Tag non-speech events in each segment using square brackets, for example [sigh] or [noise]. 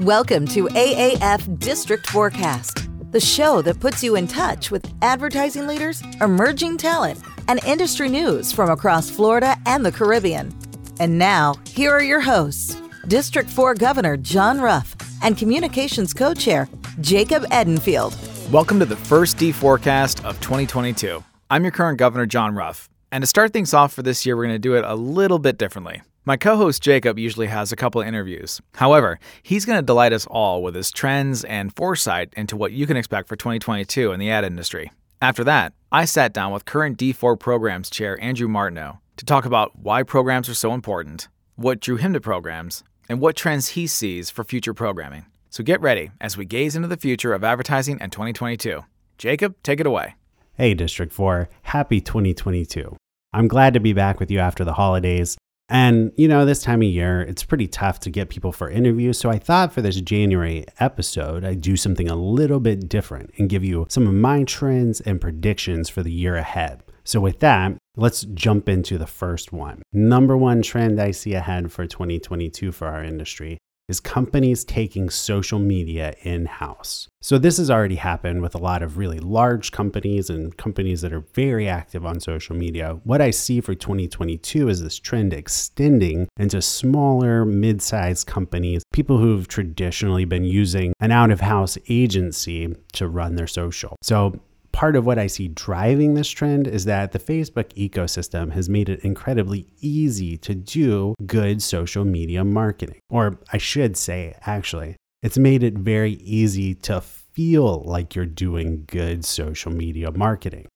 Welcome to AAF District Forecast, the show that puts you in touch with advertising leaders, emerging talent, and industry news from across Florida and the Caribbean. And now, here are your hosts District 4 Governor John Ruff and Communications Co Chair Jacob Edenfield. Welcome to the first D forecast of 2022. I'm your current governor, John Ruff. And to start things off for this year, we're going to do it a little bit differently. My co host Jacob usually has a couple of interviews. However, he's going to delight us all with his trends and foresight into what you can expect for 2022 in the ad industry. After that, I sat down with current D4 programs chair Andrew Martineau to talk about why programs are so important, what drew him to programs, and what trends he sees for future programming. So get ready as we gaze into the future of advertising in 2022. Jacob, take it away. Hey, District 4, happy 2022. I'm glad to be back with you after the holidays. And, you know, this time of year, it's pretty tough to get people for interviews. So I thought for this January episode, I'd do something a little bit different and give you some of my trends and predictions for the year ahead. So, with that, let's jump into the first one. Number one trend I see ahead for 2022 for our industry is companies taking social media in house. So, this has already happened with a lot of really large companies and companies that are very active on social media. What I see for 2022 is this trend extending into smaller, mid sized companies, people who've traditionally been using an out of house agency to run their social. So, part of what I see driving this trend is that the Facebook ecosystem has made it incredibly easy to do good social media marketing. Or I should say, actually, it's made it very easy to feel like you're doing good social media marketing.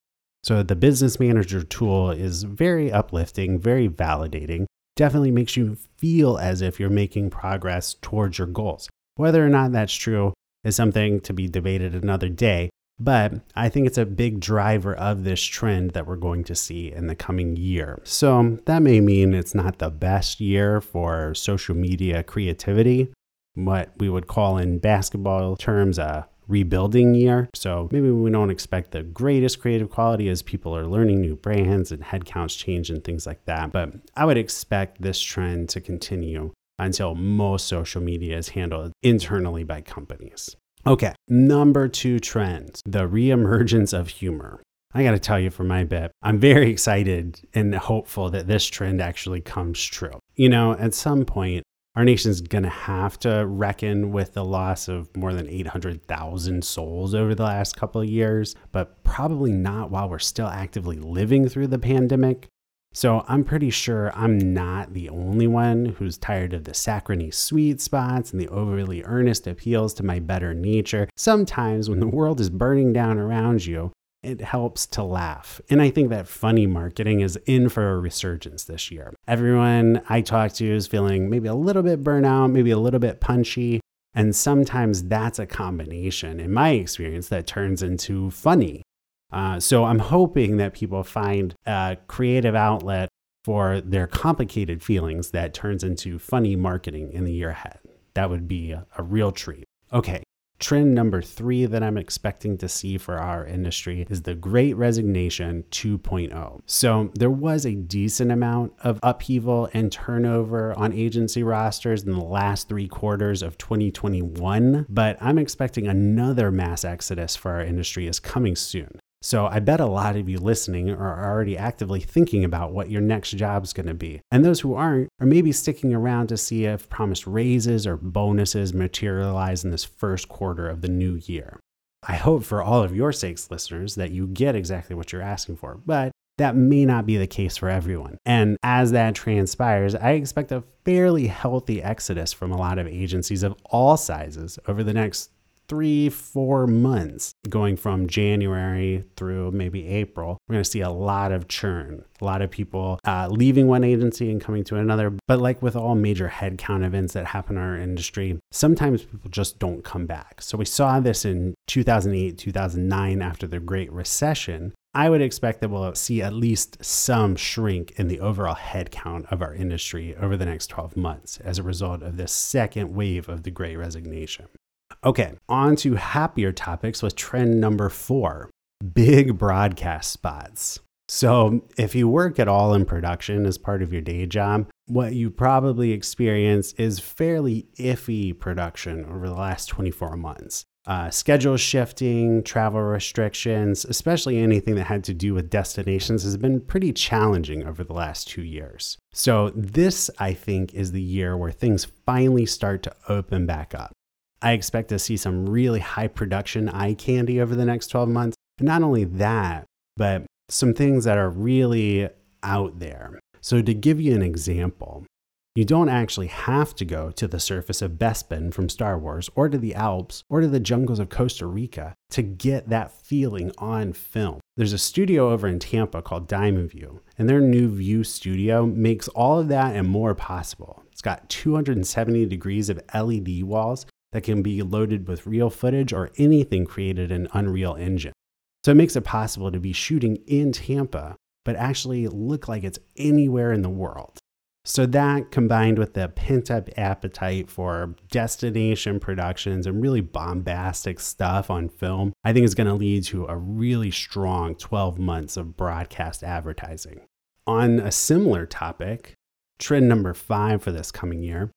So the business manager tool is very uplifting, very validating, definitely makes you feel as if you're making progress towards your goals. Whether or not that's true is something to be debated another day, but I think it's a big driver of this trend that we're going to see in the coming year. So that may mean it's not the best year for social media creativity, what we would call in basketball terms a rebuilding year. So maybe we don't expect the greatest creative quality as people are learning new brands and headcounts change and things like that. But I would expect this trend to continue until most social media is handled internally by companies. Okay, number two trend the reemergence of humor. I got to tell you, for my bit, I'm very excited and hopeful that this trend actually comes true. You know, at some point, our nation's going to have to reckon with the loss of more than 800,000 souls over the last couple of years, but probably not while we're still actively living through the pandemic. So I'm pretty sure I'm not the only one who's tired of the saccharine sweet spots and the overly earnest appeals to my better nature. Sometimes when the world is burning down around you, it helps to laugh. And I think that funny marketing is in for a resurgence this year. Everyone I talk to is feeling maybe a little bit burnout, maybe a little bit punchy. And sometimes that's a combination, in my experience, that turns into funny uh, so I'm hoping that people find a creative outlet for their complicated feelings that turns into funny marketing in the year ahead. That would be a, a real treat. Okay, Trend number three that I'm expecting to see for our industry is the Great Resignation 2.0. So, there was a decent amount of upheaval and turnover on agency rosters in the last three quarters of 2021, but I'm expecting another mass exodus for our industry is coming soon. So I bet a lot of you listening are already actively thinking about what your next job is going to be. And those who aren't are maybe sticking around to see if promised raises or bonuses materialize in this first quarter of the new year. I hope for all of your sakes, listeners, that you get exactly what you're asking for, but that may not be the case for everyone. And as that transpires, I expect a fairly healthy exodus from a lot of agencies of all sizes over the next three, four months, going from January through maybe April, we're going to see a lot of churn, a lot of people uh, leaving one agency and coming to another. But like with all major headcount events that happen in our industry, sometimes people just don't come back. So we saw this in 2008, 2009 after the Great Recession. I would expect that we'll see at least some shrink in the overall headcount of our industry over the next 12 months as a result of this second wave of the Great Resignation. Okay, on to happier topics with trend number four big broadcast spots. So, if you work at all in production as part of your day job, what you probably experience is fairly iffy production over the last 24 months. Uh, schedule shifting, travel restrictions, especially anything that had to do with destinations, has been pretty challenging over the last two years. So, this, I think, is the year where things finally start to open back up. I expect to see some really high production eye candy over the next 12 months. And not only that, but some things that are really out there. So, to give you an example, you don't actually have to go to the surface of Bespin from Star Wars or to the Alps or to the jungles of Costa Rica to get that feeling on film. There's a studio over in Tampa called Diamond View, and their new View studio makes all of that and more possible. It's got 270 degrees of LED walls that can be loaded with real footage or anything created in Unreal Engine. So it makes it possible to be shooting in Tampa, but actually look like it's anywhere in the world. So that combined with the pent up appetite for destination productions and really bombastic stuff on film, I think is going to lead to a really strong 12 months of broadcast advertising. On a similar topic, trend number five for this coming year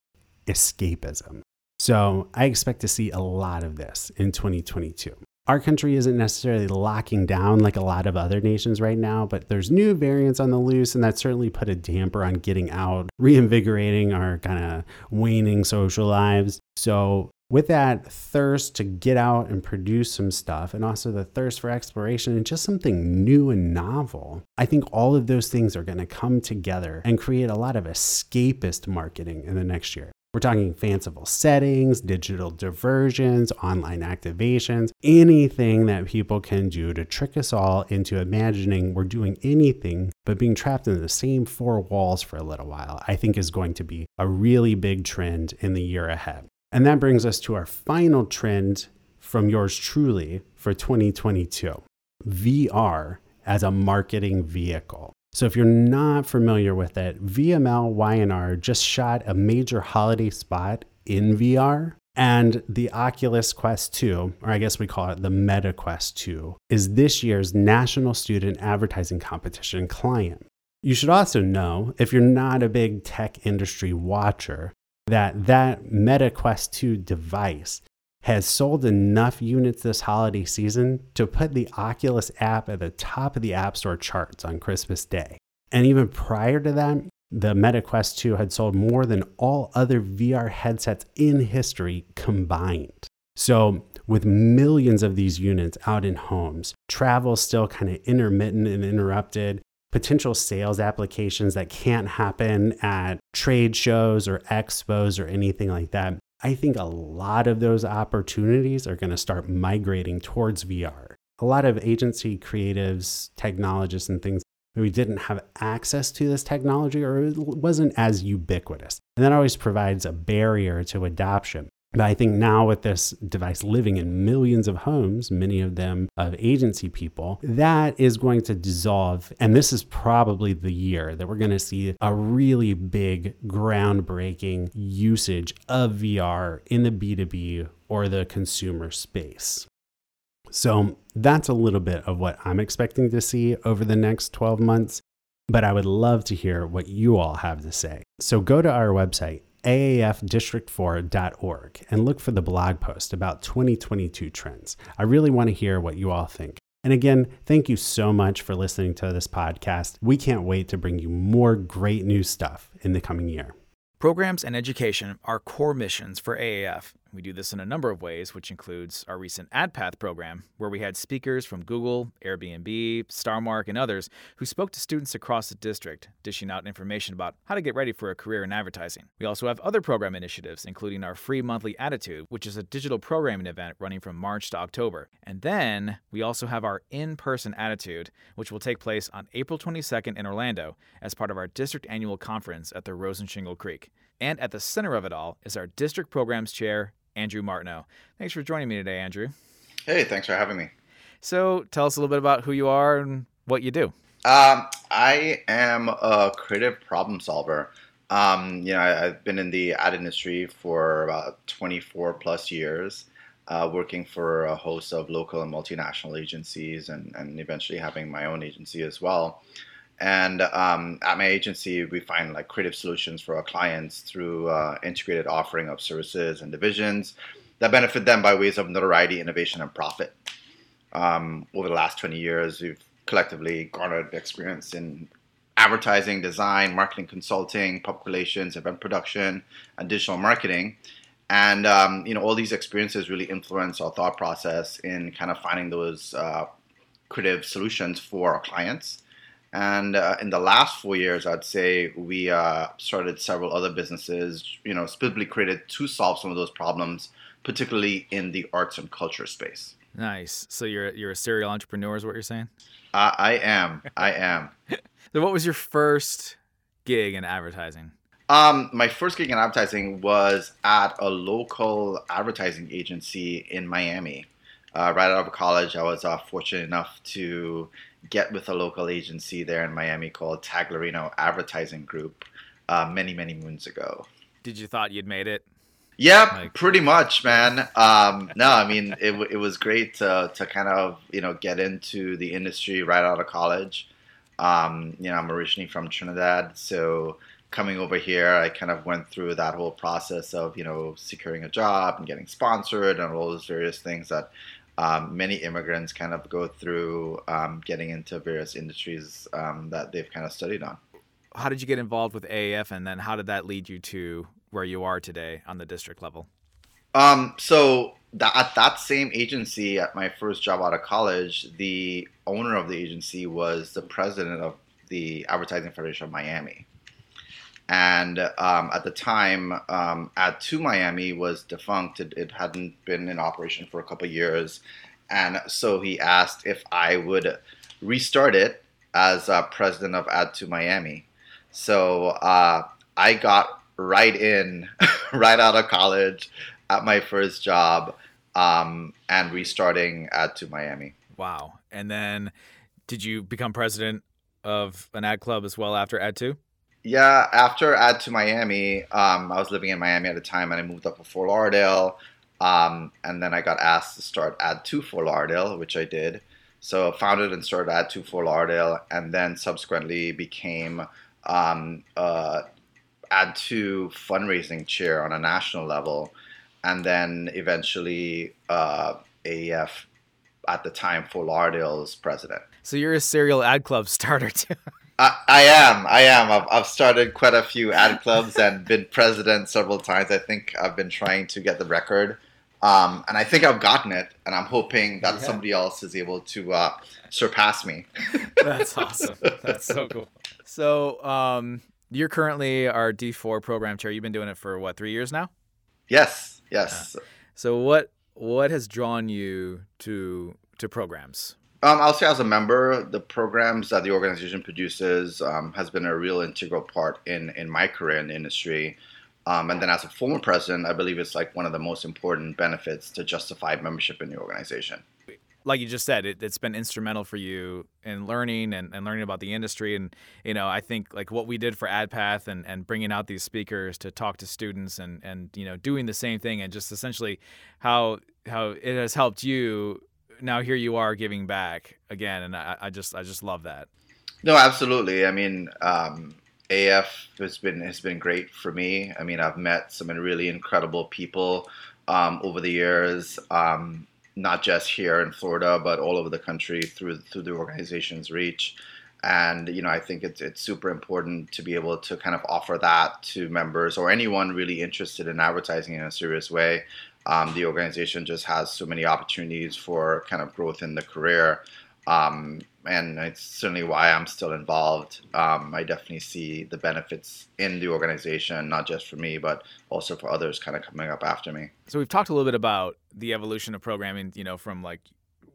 escapism. So I expect to see a lot of this in 2022 our country isn't necessarily locking down like a lot of other nations right now, but there's new variants on the loose, and that certainly put a damper on getting out, [laughs] reinvigorating our kind of waning social lives. So, with that thirst to get out and produce some stuff, and also the thirst for exploration and just something new and novel, I think all of those things are going to come together and create a lot of escapist marketing in the next year. We're talking fanciful settings, digital diversions, online activations, anything that people can do to trick us all into imagining we're doing anything but being trapped in the same four walls for a little while, I think is going to be a really big trend in the year ahead. And that brings us to our final trend from yours truly for 2022 VR as a marketing vehicle. So if you're not familiar with it, VML Y&R just shot a major holiday spot in VR. And the Oculus Quest 2, or I guess we call it the Meta Quest 2, is this year's National Student Advertising Competition client. You should also know, if you're not a big tech industry watcher, that that Meta Quest 2 device has sold enough units this holiday season to put the Oculus app at the top of the App Store charts on Christmas Day. And even prior to that, the Meta Quest 2 had sold more than all other VR headsets in history combined. So, with millions of these units out in homes, travel still kind of intermittent and interrupted, potential sales applications that can't happen at trade shows or expos or anything like that. I think a lot of those opportunities are going to start migrating towards VR. A lot of agency creatives, technologists, and things maybe didn't have access to this technology or it wasn't as ubiquitous. And that always provides a barrier to adoption. But I think now with this device living in millions of homes, many of them of agency people, that is going to dissolve. And this is probably the year that we're going to see a really big, groundbreaking usage of VR in the B2B or the consumer space. So that's a little bit of what I'm expecting to see over the next 12 months. But I would love to hear what you all have to say. So go to our website, aafdistrict4.org and look for the blog post about 2022 trends. I really want to hear what you all think. And again, thank you so much for listening to this podcast. We can't wait to bring you more great new stuff in the coming year. Programs and education are core missions for AAF. We do this in a number of ways, which includes our recent AdPath program, where we had speakers from Google, Airbnb, Starmark, and others who spoke to students across the district, dishing out information about how to get ready for a career in advertising. We also have other program initiatives, including our free monthly Attitude, which is a digital programming event running from March to October. And then we also have our in person Attitude, which will take place on April 22nd in Orlando as part of our district annual conference at the Rosen Shingle Creek. And at the center of it all is our district programs chair, Andrew Martineau. Thanks for joining me today, Andrew. Hey, thanks for having me. So, tell us a little bit about who you are and what you do. Um, I am a creative problem solver. Um, you know, I, have been in the ad industry for about 24 plus years. uh, working for a host of local and multinational agencies, and, and eventually having my own agency as well. And um, at my agency, we find like creative solutions for our clients through uh, integrated offering of services and divisions that benefit them by ways of notoriety, innovation, and profit. Um, over the last 20 years, we've collectively garnered experience in advertising, design, marketing consulting, public relations, event production, and digital marketing. And um, you know, all these experiences really influence our thought process in kind of finding those uh, creative solutions for our clients. And uh, in the last four years, I'd say we uh, started several other businesses, you know, specifically created to solve some of those problems, particularly in the arts and culture space. Nice. So you're you're a serial entrepreneur, is what you're saying? Uh, I am. I am. [laughs] so, what was your first gig in advertising? Um, my first gig in advertising was at a local advertising agency in Miami. Uh, right out of college, I was uh, fortunate enough to get with a local agency there in Miami called Taglerino Advertising Group uh, many, many moons ago. Did you thought you'd made it? Yeah, like, pretty much, man. Um, no, I mean it, it was great to, to kind of you know get into the industry right out of college. Um, you know, I'm originally from Trinidad, so coming over here, I kind of went through that whole process of you know securing a job and getting sponsored and all those various things that um, many immigrants kind of go through um, getting into various industries um, that they've kind of studied on. How did you get involved with AAF, and then how did that lead you to where you are today on the district level? Um, so that, at that same agency, at my first job out of college, the owner of the agency was the president of the Advertising Federation of Miami. And um, at the time, um, Ad2 Miami was defunct. It, it, hadn't been in operation for a couple years. And so he asked if I would restart it as uh, president of Ad2 Miami. So uh, I got right in, [laughs] right out of college, at my first job, um, and restarting Ad2 Miami. Wow! And then, did you become president of an ad club as well after Ad2? Yeah, after Ad2 Miami, um, I was living in Miami at the time, and I moved up to Fort Lauderdale. Um, and then I got asked to start Ad2 Fort Lauderdale, which I did. So founded and started Ad2 Fort Lauderdale, and then subsequently became um, uh, Ad2 fundraising chair on a national level, and then eventually uh, AAF at the time Fort Lauderdale's president. So you're a serial ad club starter too. [laughs] I, I am. I am. I've, I've started quite a few ad clubs and been president several times. I think I've been trying to get the record. Um, and I think I've gotten it, and I'm hoping that yeah. somebody else is able to uh, surpass me. [laughs] That's awesome. That's so cool. So, um, you're currently our D4 program chair. You've been doing it for what, three years now? Yes. Yes. Yeah. So, what what has drawn you to to programs? Um, I'll say as a member, the programs that the organization produces um, has been a real integral part in, in my career in the industry. Um, and then as a former president, I believe it's like one of the most important benefits to justify membership in the organization. Like you just said, it, has been instrumental for you in learning and, and learning about the industry. And, you know, I think like what we did for AdPath and, and bringing out these speakers to talk to students and, and, you know, doing the same thing and just essentially how, how it has helped you now here you are giving back again, and I, I just I just love that. No, absolutely. I mean, um, AAF has been has been great for me. I mean, I've met some really incredible people um, over the years, um, not just here in Florida, but all over the country through through the organization's reach. And you know, I think it's it's super important to be able to kind of offer that to members or anyone really interested in advertising in a serious way um, the organization just has so many opportunities for kind of growth in the career. Um, and it's certainly why I'm still involved. Um, I definitely see the benefits in the organization, not just for me, but also for others kind of coming up after me. So we've talked a little bit about the evolution of programming, you know, from like,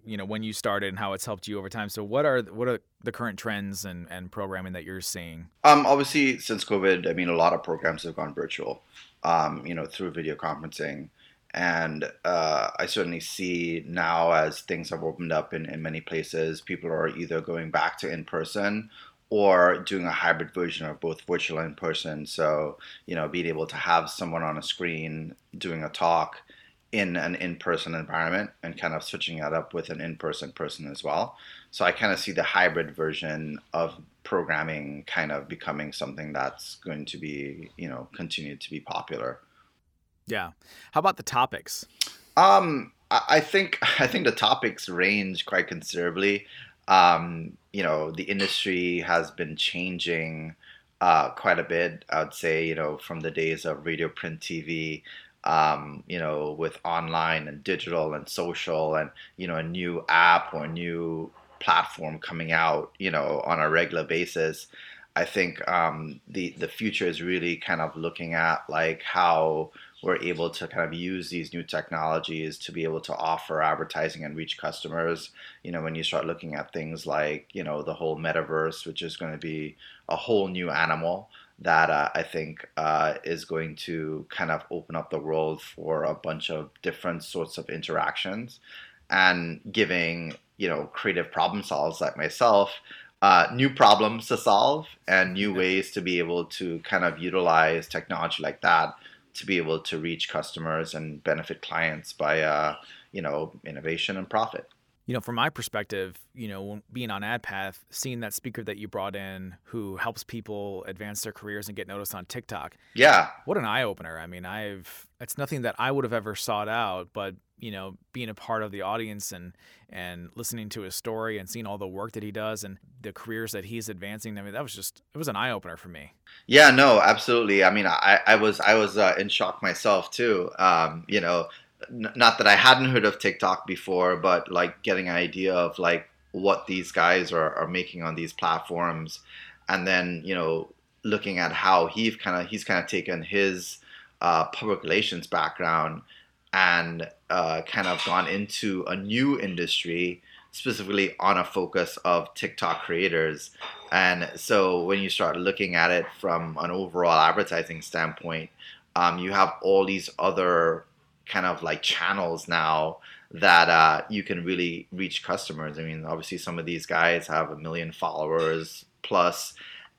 you know, when you started and how it's helped you over time. So what are what are the current trends and, and programming that you're seeing? Um, obviously, since COVID, I mean, a lot of programs have gone virtual, um, you know, through video conferencing. And uh, I certainly see now as things have opened up in, in many places, people are either going back to in person or doing a hybrid version of both virtual and in person. So, you know, being able to have someone on a screen doing a talk in an in-person environment and kind of switching that up with an in-person person as well. So I kind of see the hybrid version of programming kind of becoming something that's going to be, you know, continue to be popular. Yeah. How about the topics? Um, I think [laughs] I think the topics range quite considerably. Um, you know, the industry has been changing uh, quite a bit. I would say, you know, from the days of radio, print, TV, um, you know, with online and digital and social, and you know, a new app or a new platform coming out, you know, on a regular basis. I think um, the the future is really kind of looking at like how we're able to kind of use these new technologies to be able to offer advertising and reach customers. You know, when you start looking at things like you know the whole metaverse, which is going to be a whole new animal that uh, I think uh, is going to kind of open up the world for a bunch of different sorts of interactions and giving you know creative problem solvers like myself uh, new problems to solve and new ways to be able to kind of utilize technology like that to be able to reach customers and benefit clients by uh, you know innovation and profit you know, from my perspective, you know, being on AdPath, seeing that speaker that you brought in who helps people advance their careers and get noticed on TikTok. Yeah. What an eye opener. I mean, I've it's nothing that I would have ever sought out, but you know, being a part of the audience and and listening to his story and seeing all the work that he does and the careers that he's advancing. I mean, that was just it was an eye opener for me. Yeah, no, absolutely. I mean, I, I was I was uh, in shock myself too. Um, you know, not that I hadn't heard of TikTok before, but like getting an idea of like what these guys are, are making on these platforms, and then you know looking at how he kind of he's kind of taken his uh, public relations background and uh, kind of gone into a new industry specifically on a focus of TikTok creators. And so when you start looking at it from an overall advertising standpoint, um, you have all these other kind of like channels now that uh, you can really reach customers. I mean, obviously, some of these guys have a million followers plus,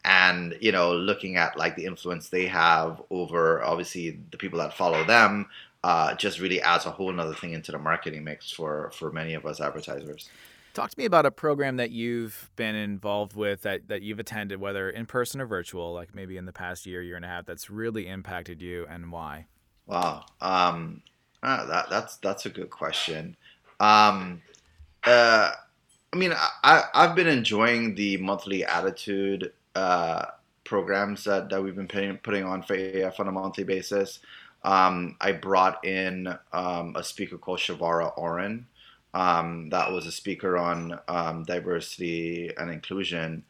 and you know, looking at like the influence they have over obviously the people that follow them, uh, just really adds a whole other thing into the marketing mix for for many of us advertisers. Talk to me about a program that you've been involved with that, that you've attended, whether in person or virtual, like maybe in the past year, year and a half, that's really impacted you and why. Wow. Um, uh, that that's that's a good question. Um, uh, I mean, I I've been enjoying the monthly attitude uh, programs that, that we've been putting putting on for AF on a monthly basis. Um, I brought in um, a speaker called Shavara Oren. Um, that was a speaker on um, diversity and inclusion.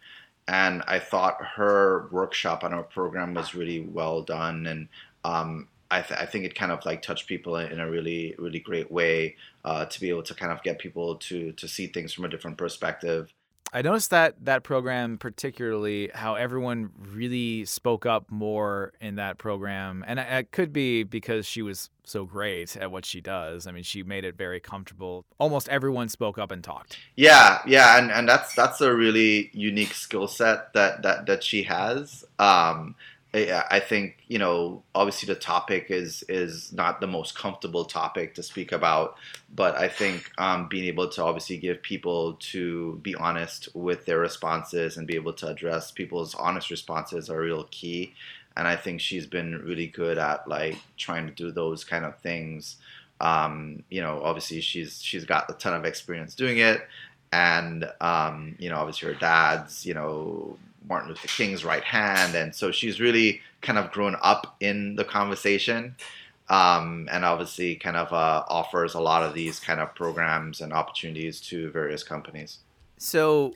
And I thought her workshop and her program was really well done. And um, I, th- I, think it kind of like touched people in a really really great way uh, to be able to kind of get people to to see things from a different perspective. I noticed that that program particularly how everyone really spoke up more in that program, and it could be because she was so great at what she does. I mean, she made it very comfortable. Almost everyone spoke up and talked. Yeah, yeah, and, and that's that's a really unique skill set that that that she has. Um, I think you know obviously the topic is is not the most comfortable topic to speak about, but I think um, being able to obviously give people to be honest with their responses and be able to address people's honest responses are real key. And I think she's been really good at like trying to do those kind of things. Um, you know, obviously she's she's got a ton of experience doing it, and um, you know obviously her dad's you know Martin Luther King's right hand, and so she's really kind of grown up in the conversation, um, and obviously kind of uh, offers a lot of these kind of programs and opportunities to various companies. So,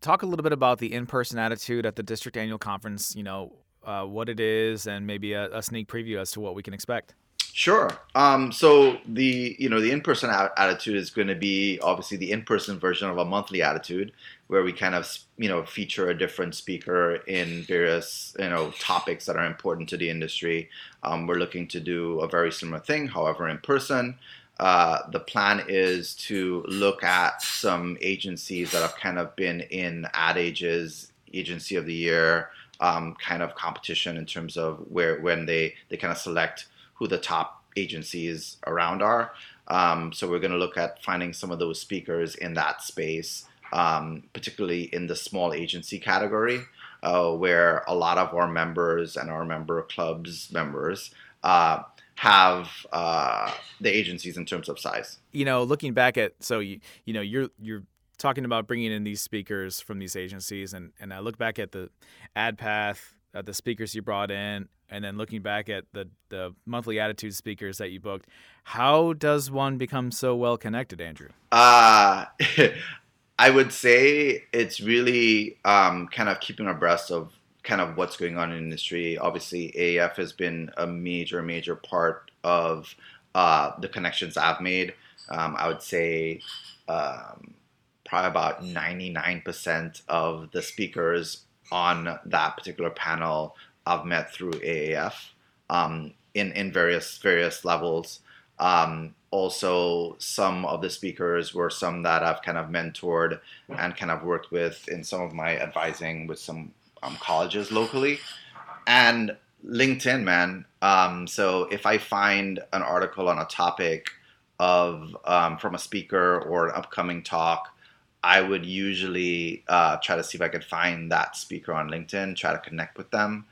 talk a little bit about the in-person attitude at the district annual conference. You know uh, what it is, and maybe a, a sneak preview as to what we can expect. Sure. Um, so the you know the in-person attitude is going to be obviously the in-person version of a monthly attitude, where we kind of you know feature a different speaker in various you know topics that are important to the industry. Um, we're looking to do a very similar thing, however, in person. Uh, the plan is to look at some agencies that have kind of been in Ad Age's Agency of the Year um, kind of competition in terms of where when they they kind of select who the top agencies around are. Um, so we're going to look at finding some of those speakers in that space, um, particularly in the small agency category, uh, where a lot of our members and our member clubs members uh, have uh, the agencies in terms of size. You know, looking back at so you you know you're you're talking about bringing in these speakers from these agencies, and and I look back at the ad path, at the speakers you brought in, and then looking back at the the monthly attitude speakers that you booked. How does one become so well connected, Andrew? Uh [laughs] I would say it's really um, kind of keeping abreast of kind of what's going on in the industry. Obviously, af has been a major, major part of uh, the connections I've made. Um, I would say um, probably about 99% of the speakers on that particular panel I've met through AAF um, in, in various various levels. Um, also, some of the speakers were some that I've kind of mentored and kind of worked with in some of my advising with some um, colleges locally, and LinkedIn, man. Um, so if I find an article on a topic of um, from a speaker or an upcoming talk, I would usually uh, try to see if I could find that speaker on LinkedIn, try to connect with them,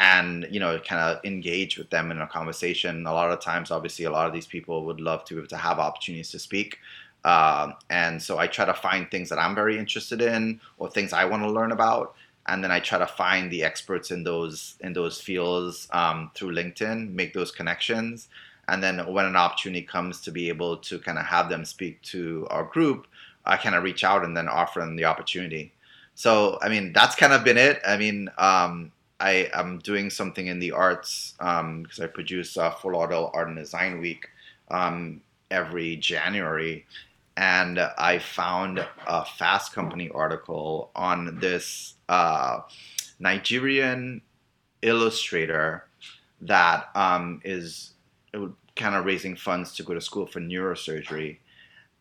and you know, kind of engage with them in a conversation. A lot of times, obviously, a lot of these people would love to to have opportunities to speak. Uh, and so I try to find things that I'm very interested in or things I want to learn about and then I try to find the experts in those in those fields um, through LinkedIn, make those connections, and then when an opportunity comes to be able to kind of have them speak to our group, I kind of reach out and then offer them the opportunity. So I mean that's kind of been it. I mean um, I am doing something in the arts um, because I produce a Fort Lauderdale Art and Design Week um, every January, and I found a Fast Company article on this uh, Nigerian illustrator that um, is kind of raising funds to go to school for neurosurgery,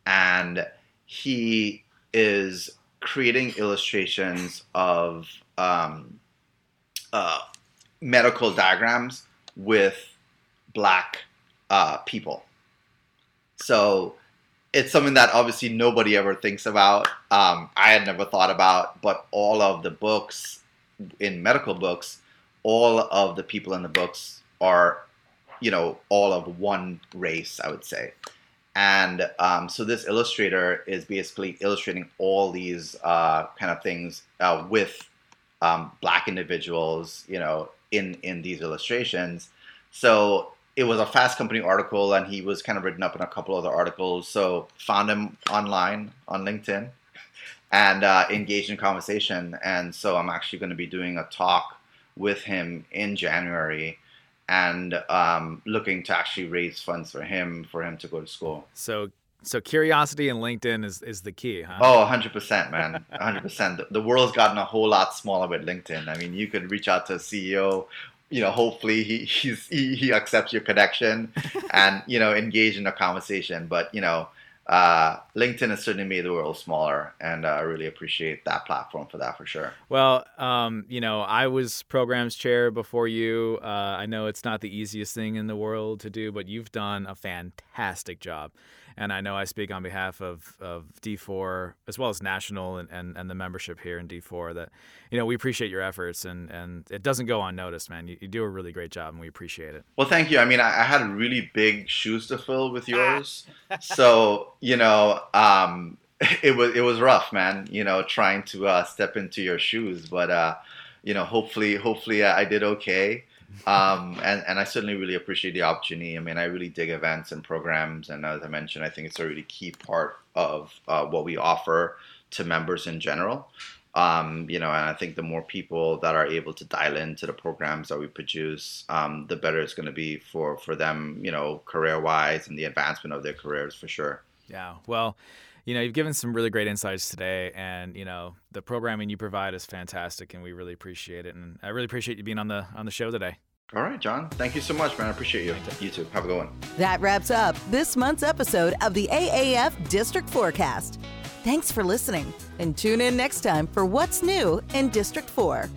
and he is creating illustrations of um, uh, medical diagrams with black uh, people. So it's something that obviously nobody ever thinks about. Um, I had never thought about, but all of the books in medical books, all of the people in the books are, you know, all of one race, I would say. And um, so this illustrator is basically illustrating all these uh, kind of things uh, with um, black individuals, you know, in in these illustrations. So it was a Fast Company article, and he was kind of written up in a couple other articles. So found him online on LinkedIn and uh, engaged in conversation. And so I'm actually going to be doing a talk with him in January and um, looking to actually raise funds for him for him to go to school. So so curiosity and LinkedIn is, is the key, huh? Oh, 100%, man. 100%. The world's gotten a whole lot smaller with LinkedIn. I mean, you could reach out to a CEO you know, hopefully he he's, he, he accepts your connection [laughs] and you know engage in a conversation. But you know, uh, LinkedIn has certainly made the world smaller, and uh, I really appreciate that platform for that for sure. Well, um, you know, I was programs chair before you. Uh, I know it's not the easiest thing in the world to do, but you've done a fantastic job and I know I speak on behalf of, of D4 as well as national and, and, and the membership here in D4 that you know we appreciate your efforts and, and it doesn't go unnoticed, man. You, you do a really great job and we appreciate it. Well, thank you. I mean, I, I had really big shoes to fill with yours, so you know. Um, [laughs] it was it was rough, man. You know, trying to uh, step into your shoes, but uh, you know, hopefully, hopefully, I did okay um, and, and I certainly really appreciate the opportunity. I mean, I really dig events and programs, and as I mentioned, I think it's a really key part of uh, what we offer to members in general. Um, you know, and I think the more people that are able to dial into the programs that we produce, um, the better it's going to be for for them, you know, career wise and the advancement of their careers for sure. Yeah. Well, you know, you've given some really great insights today, and you know, the programming you provide is fantastic, and we really appreciate it. And I really appreciate you being on the on the show today. All right, John. Thank you so much, man. I appreciate you. You too. Have a good one. That wraps up this month's episode of the AAF District Forecast. Thanks for listening, and tune in next time for what's new in District 4.